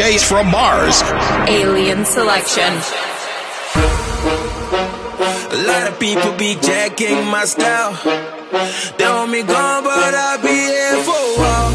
DJs from Mars. Alien Selection. A lot of people be jacking my style. They want me gone, but I'll be here for a while.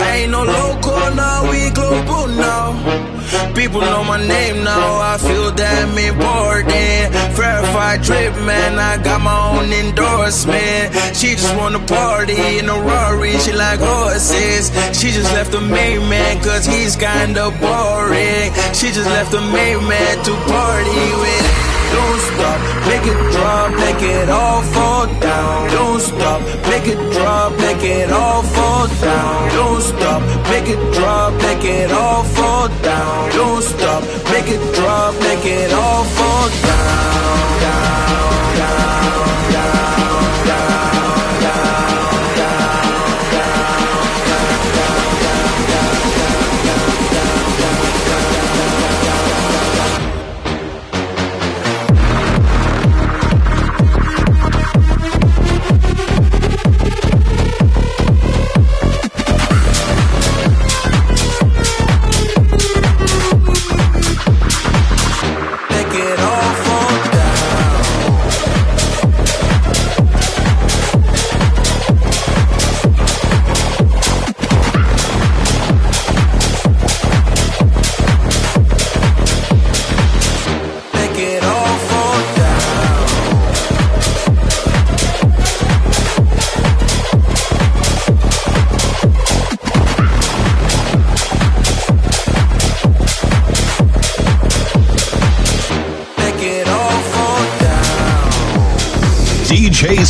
I ain't no local, now we global now. People know my name now, I feel damn important. Verified drip, man, I got my own endorsement. She just wanna party in a Rari, she like horses. She just left the main man, cause he's kinda boring. She just left the main man to party with. Don't stop, make it drop, make it all fall down. Don't stop, make it drop, make it all fall down. Don't stop, make it drop, make it all fall down. Don't stop, make it drop, make it all fall down, down, down, down, down.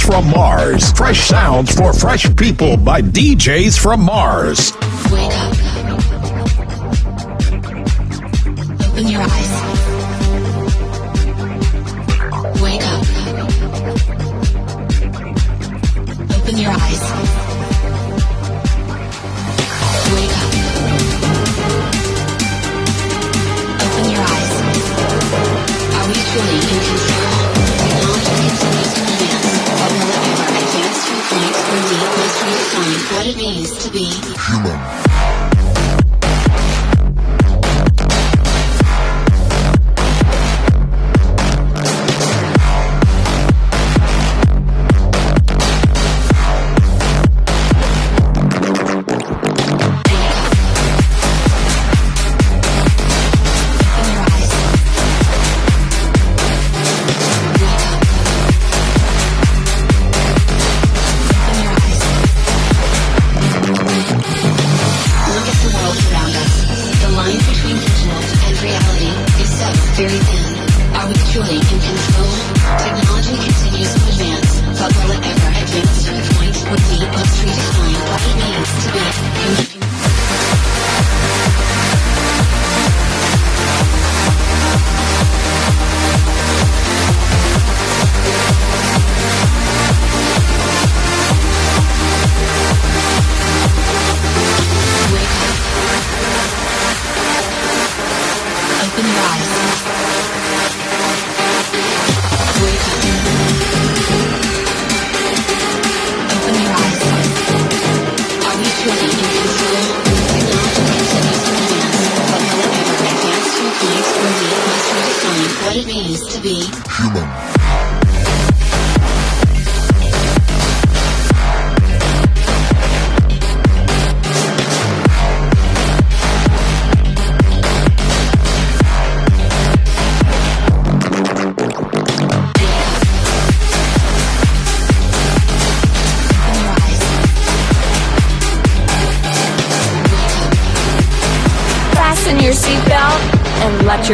From Mars. Fresh sounds for fresh people by DJs from Mars. Wake up. Open your eyes.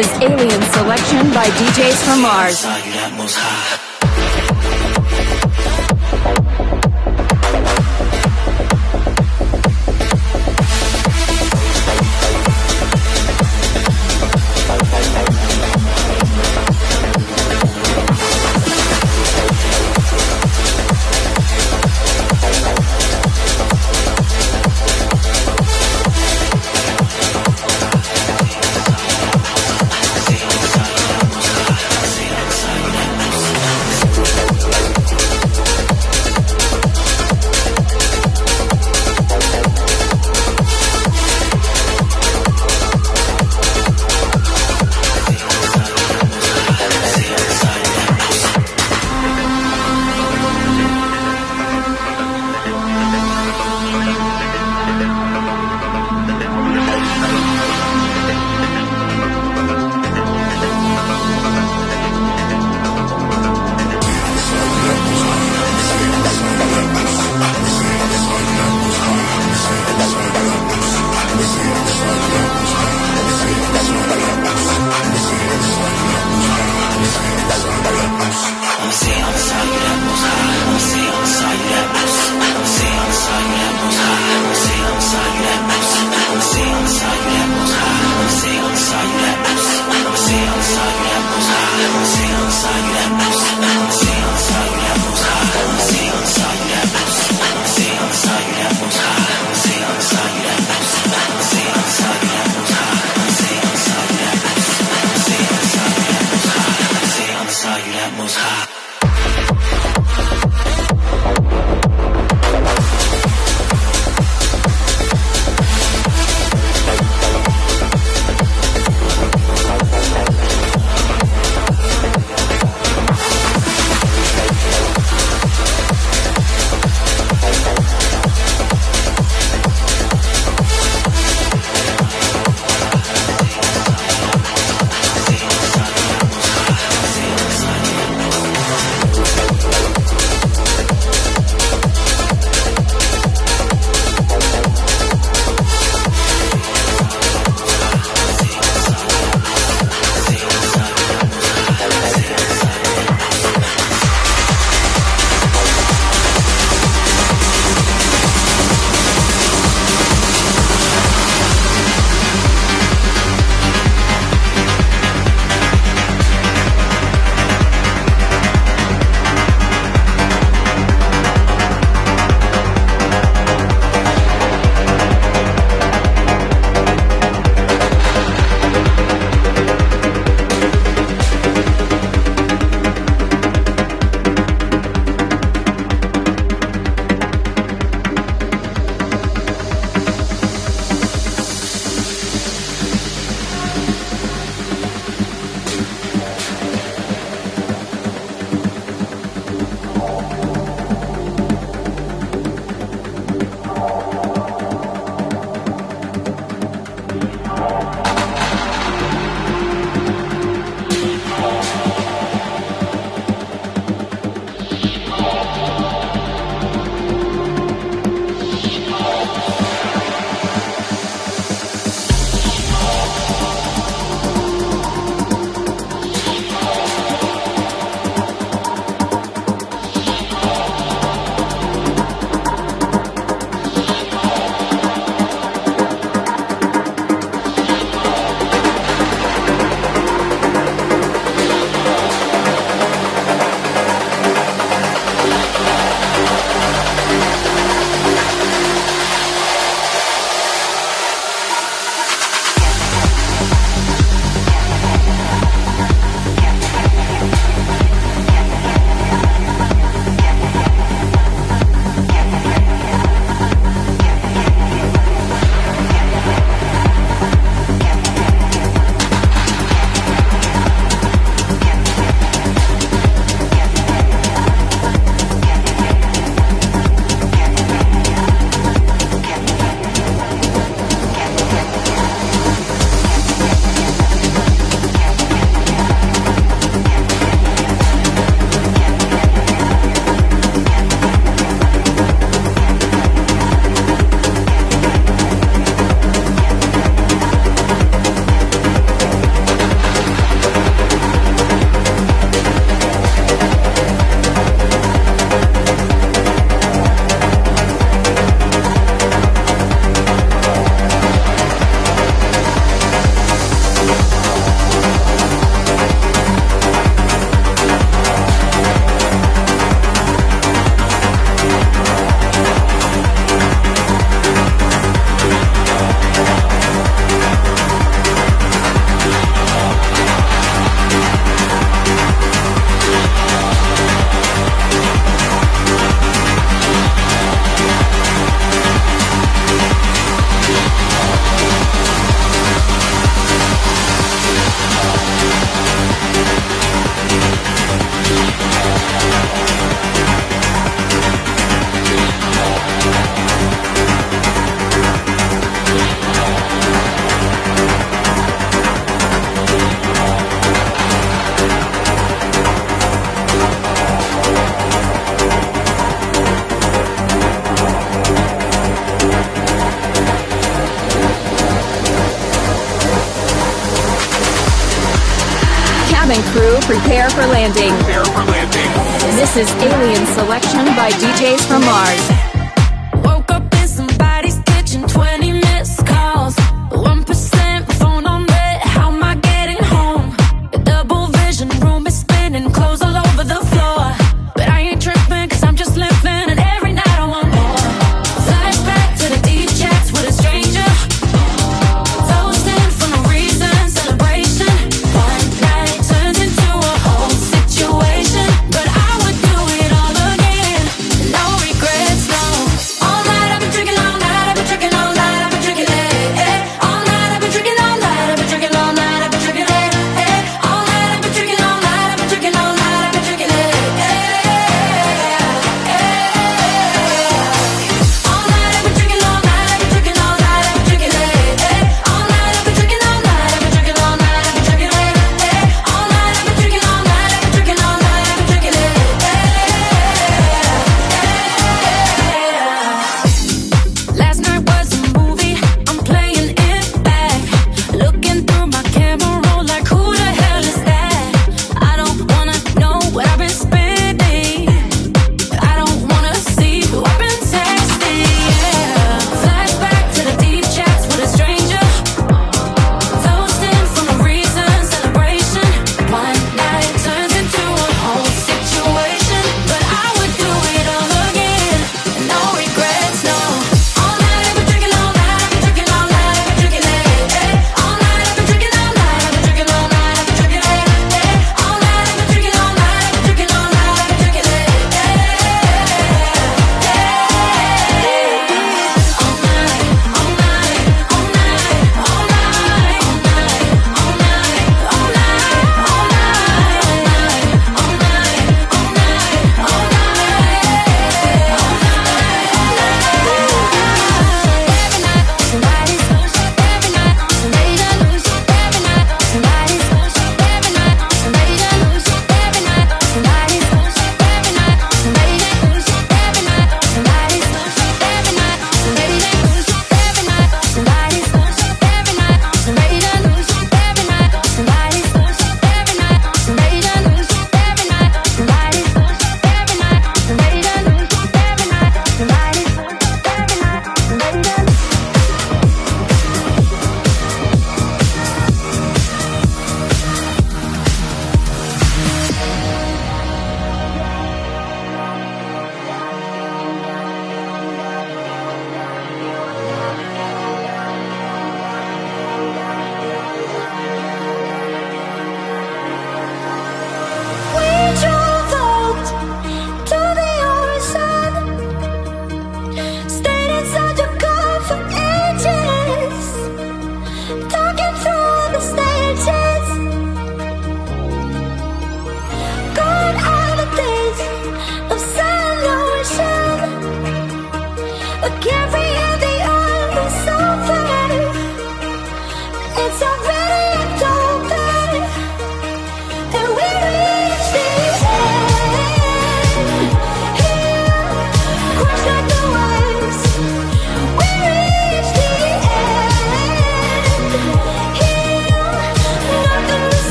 is Alien Selection by DJs from Mars.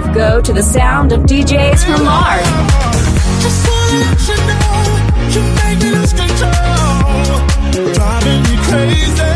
yourself go to the sound of DJs from Mars. Just you know, you control, driving me crazy.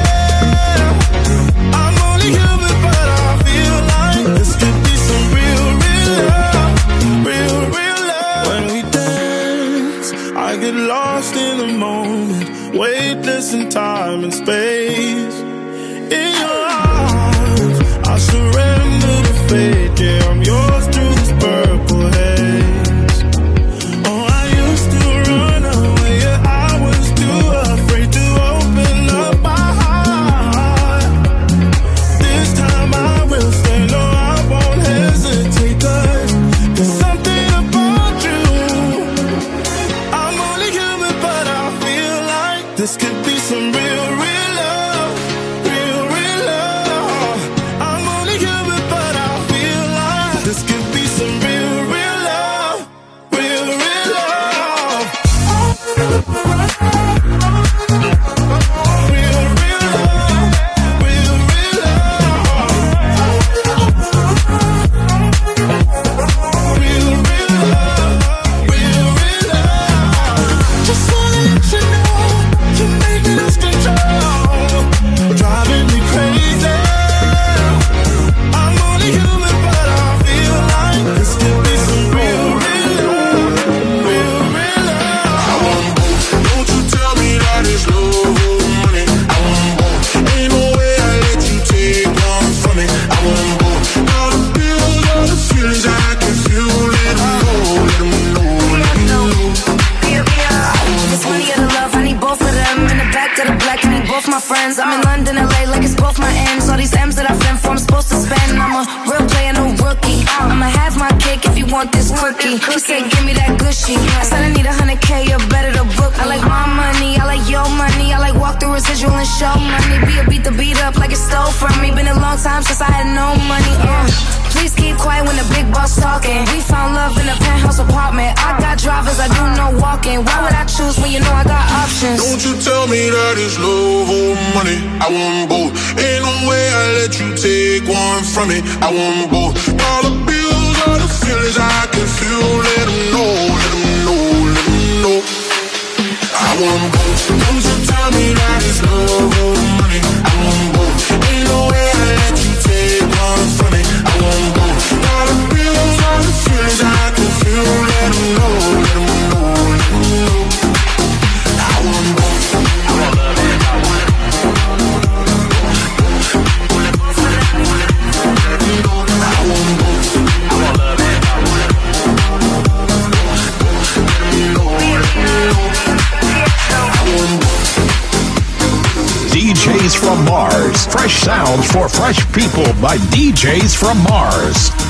All the bills, all the feelings I can feel. Let know, let know, know. I time and I just love money. From Mars. Fresh sounds for fresh people by DJs from Mars.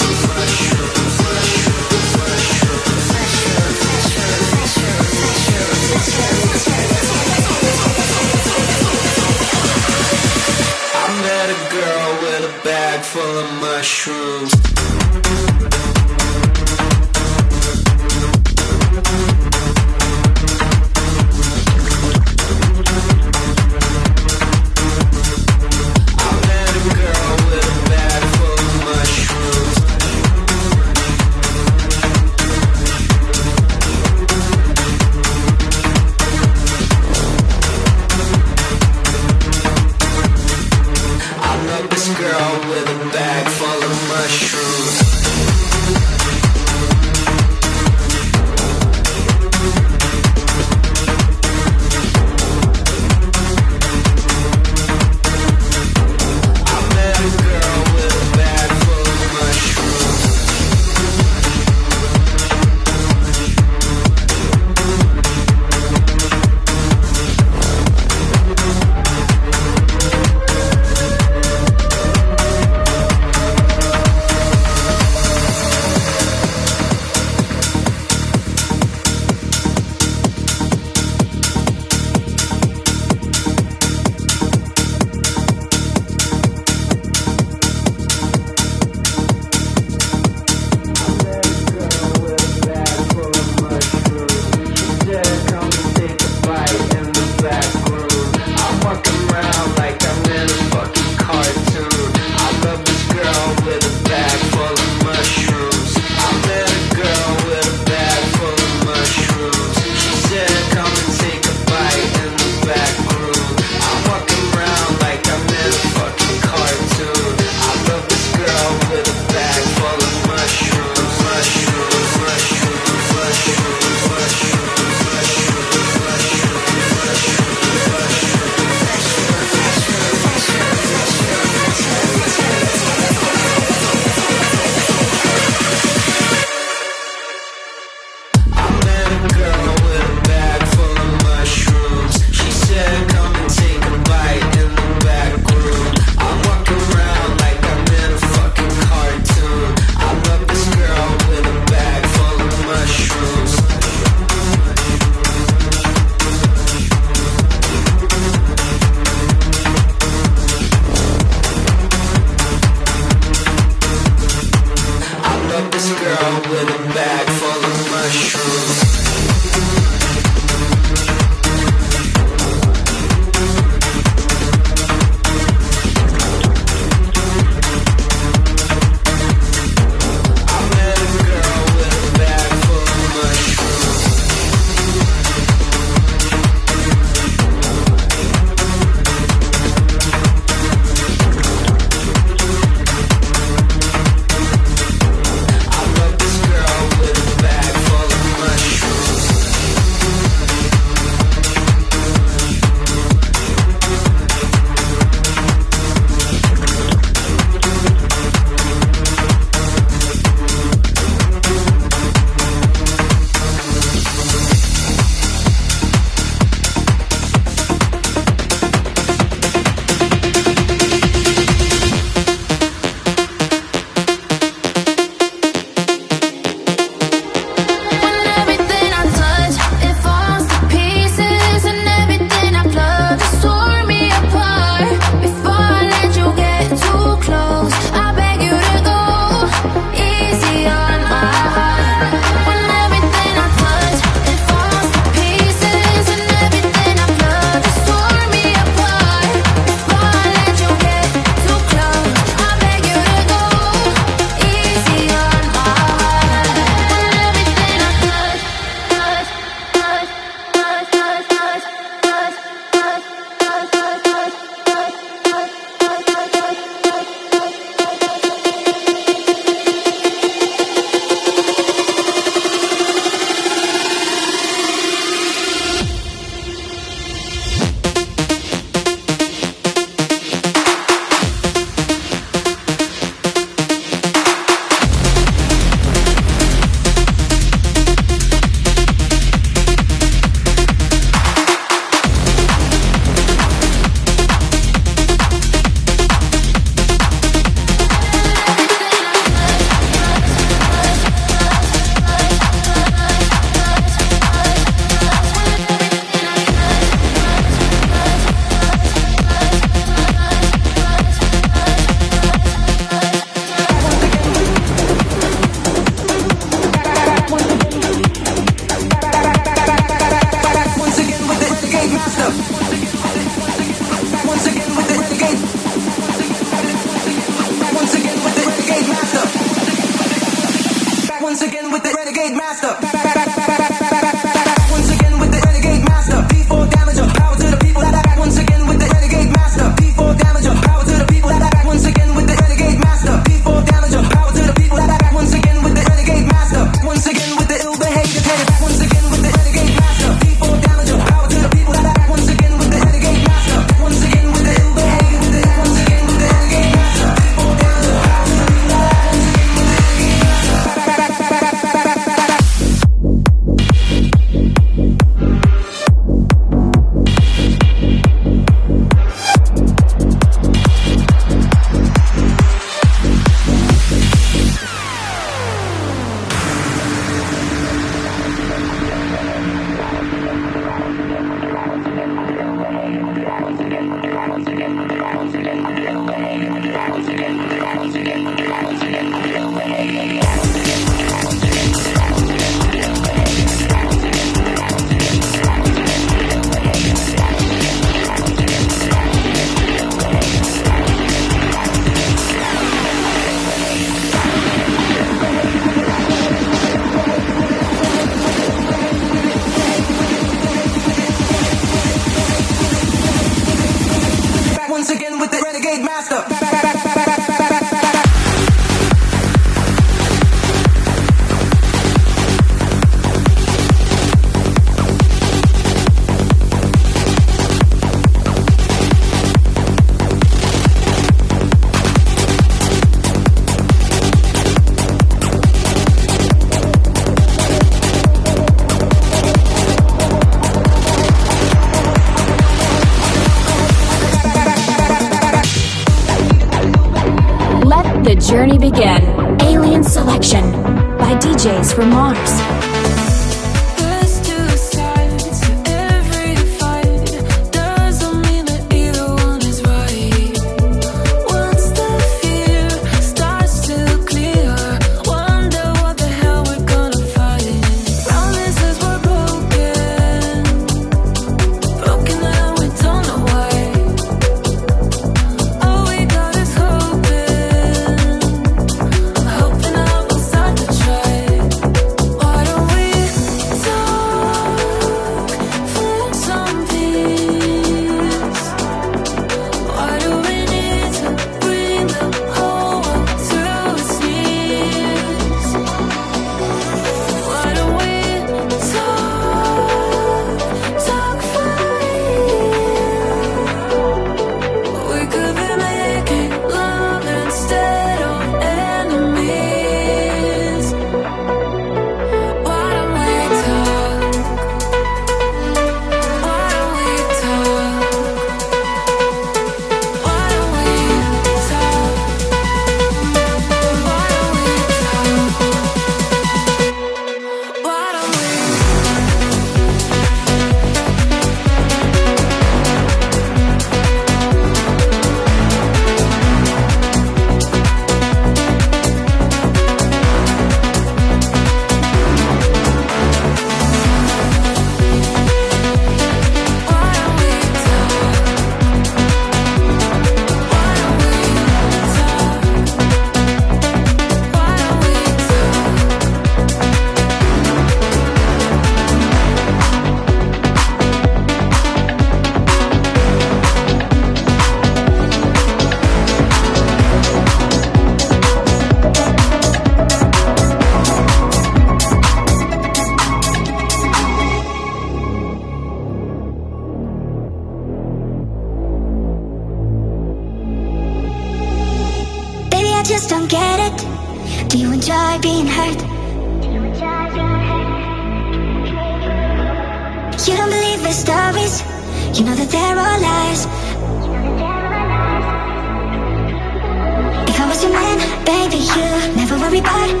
Never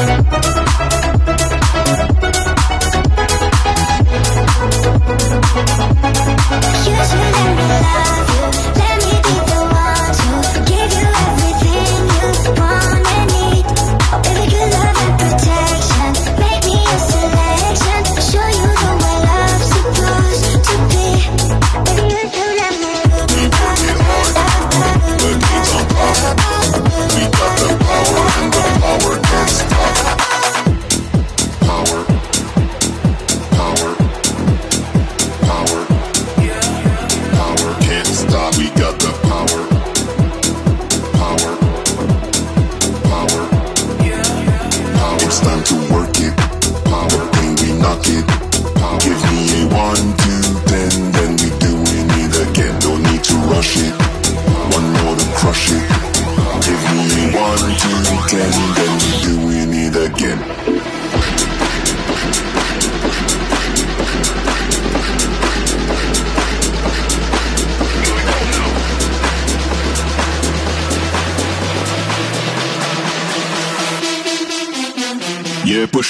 You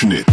Yeah,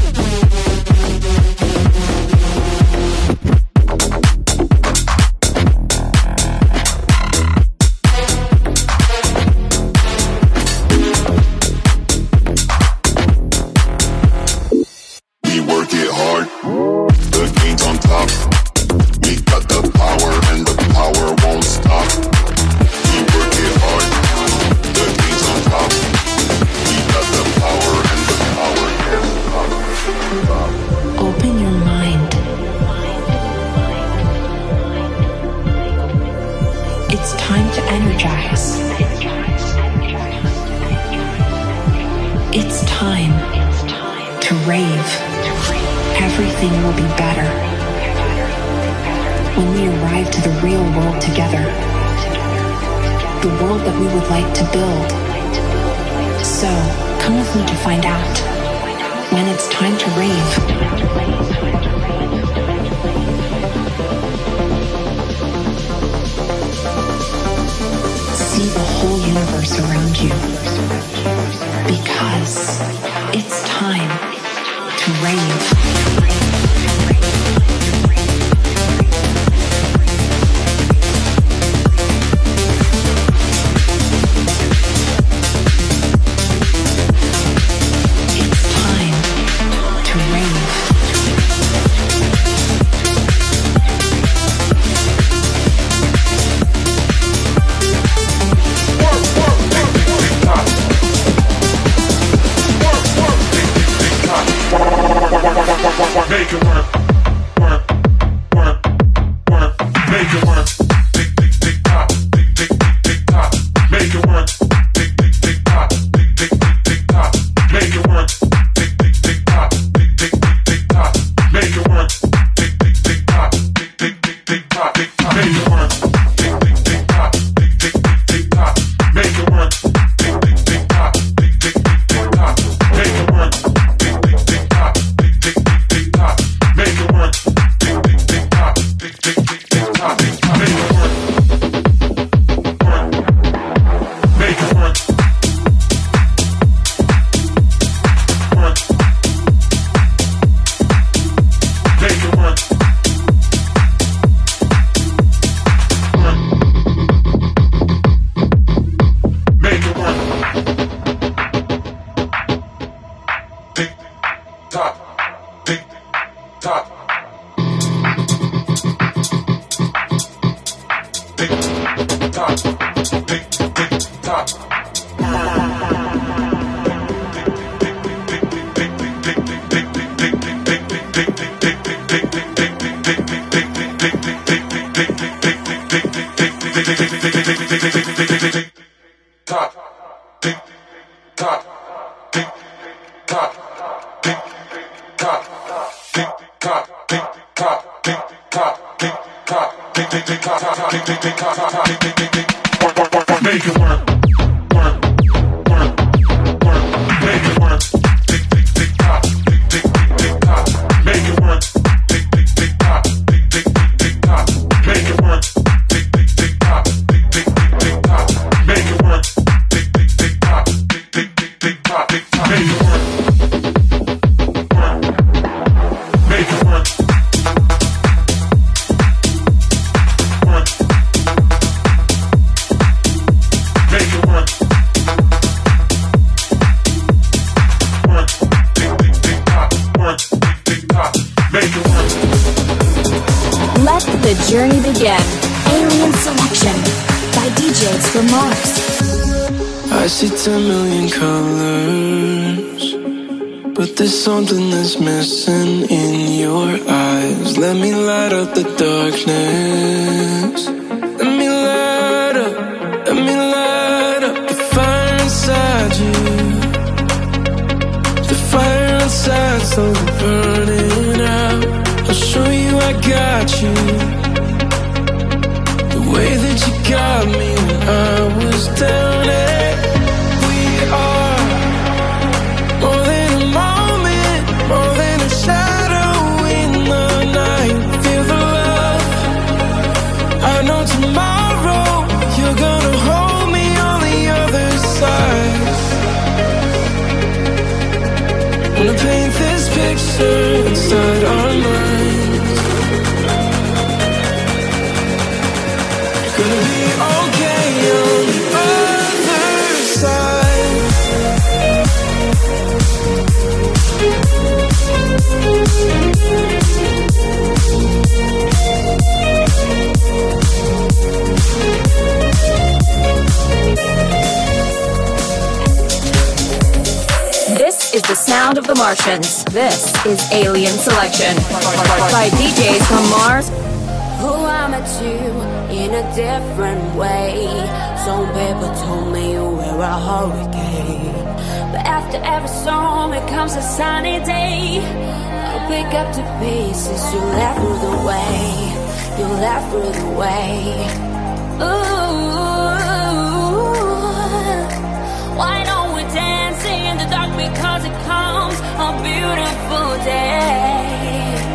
Make it work, is the sound of the Martians. This is Alien Selection by DJs from Mars. Who I'm you in a different way. Some people told me you were a hurricane. But after every storm, it comes a sunny day. I'll pick up the pieces you left through the way. You left through the way. Ooh, why not? in the dark because it comes a beautiful day.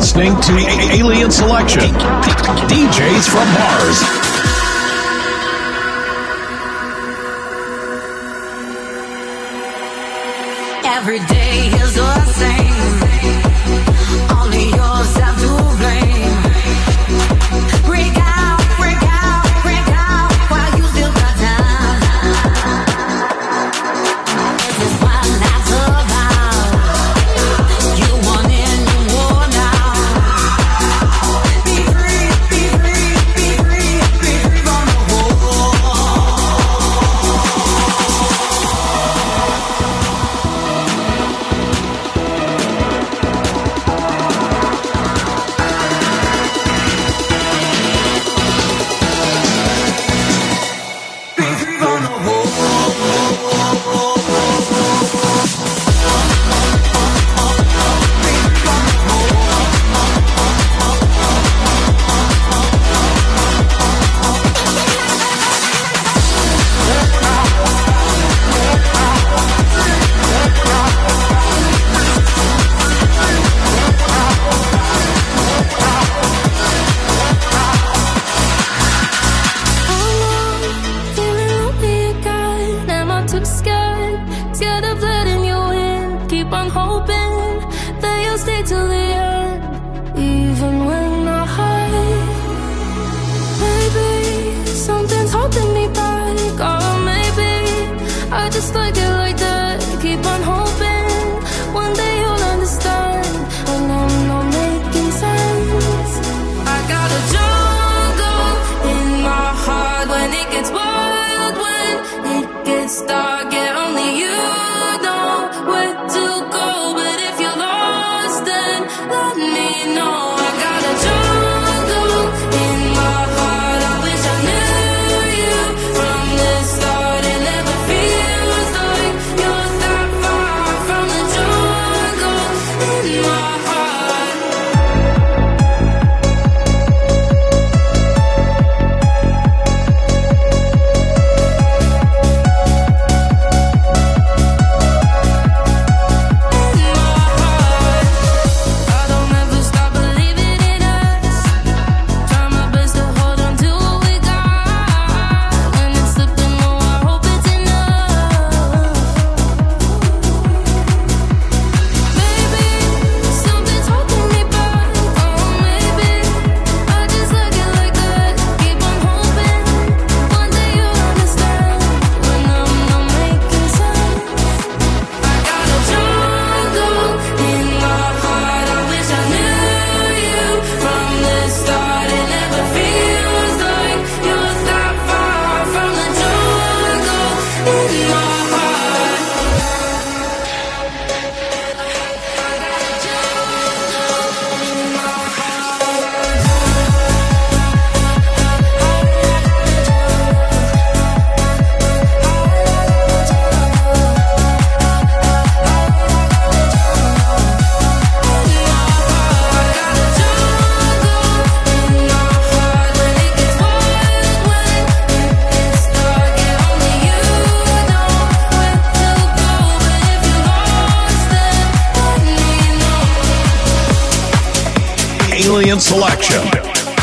listening to Alien Selection DJs from Mars. Every day. excellent selection.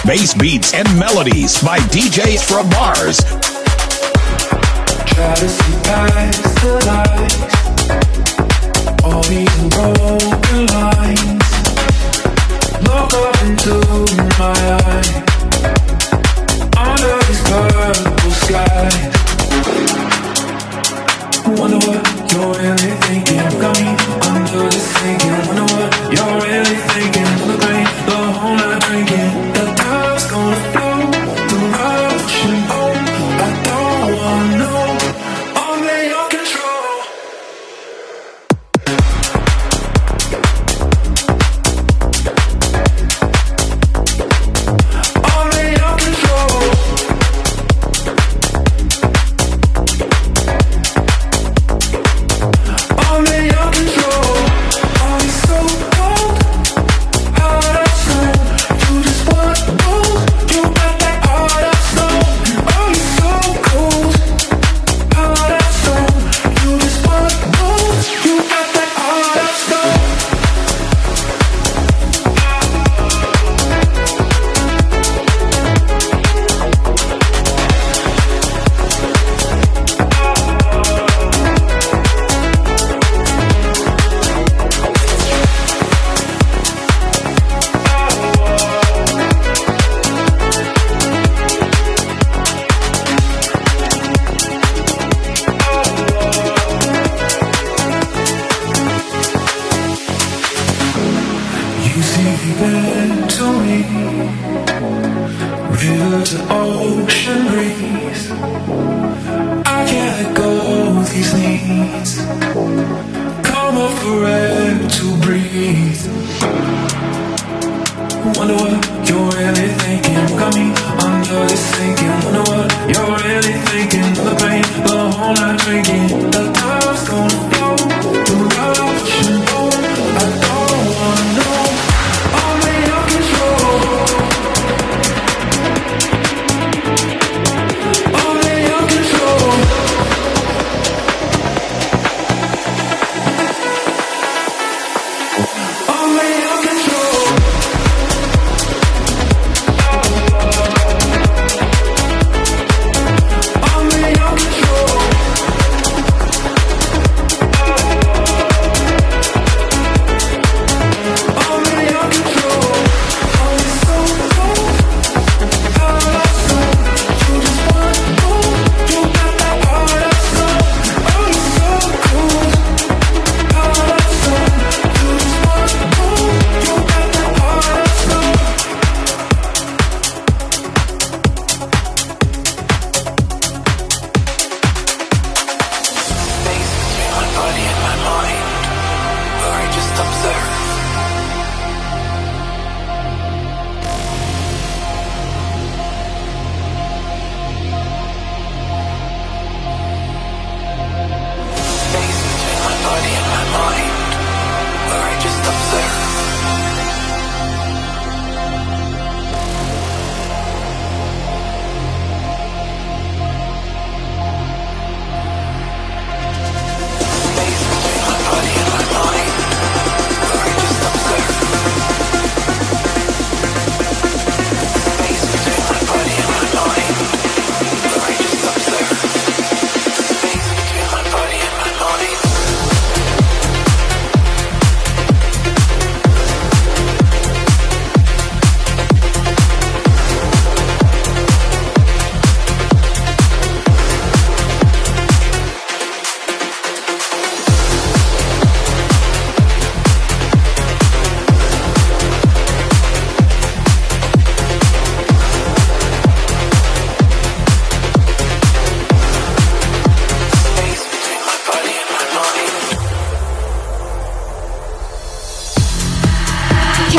Bass beats and melodies by DJs from Mars. Try to see past the lies, all these broken lines. Look up into my eyes, under this purple sky. Wonder what you're really thinking. Got me under this thinking. Wonder what you're really thinking.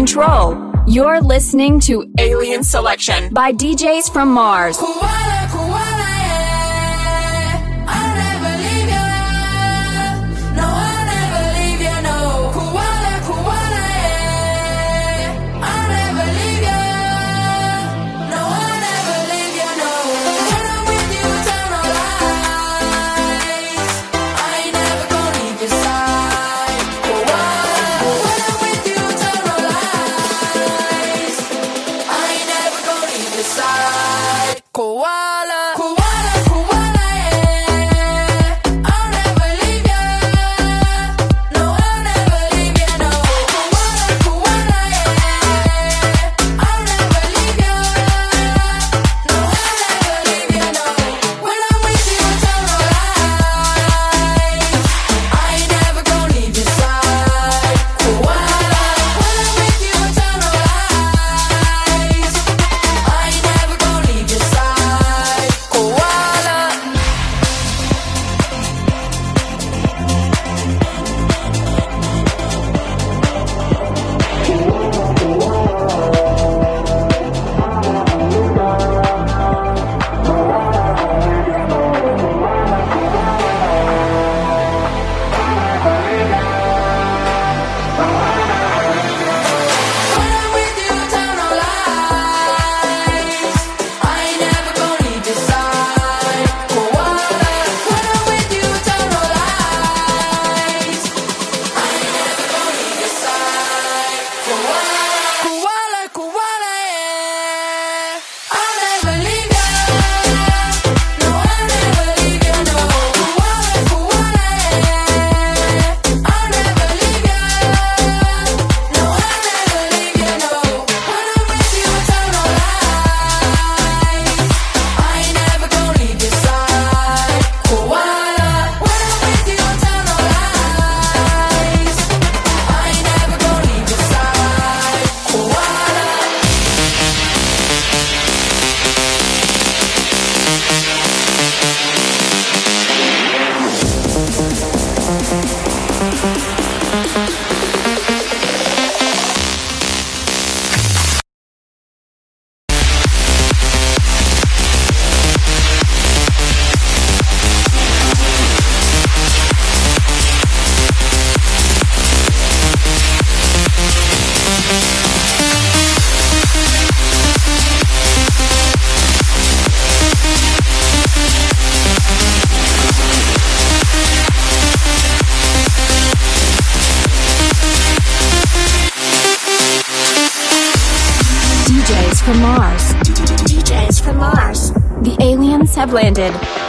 control. You're listening to Alien Selection by DJs from Mars. from Mars. DJs from Mars. The aliens have landed.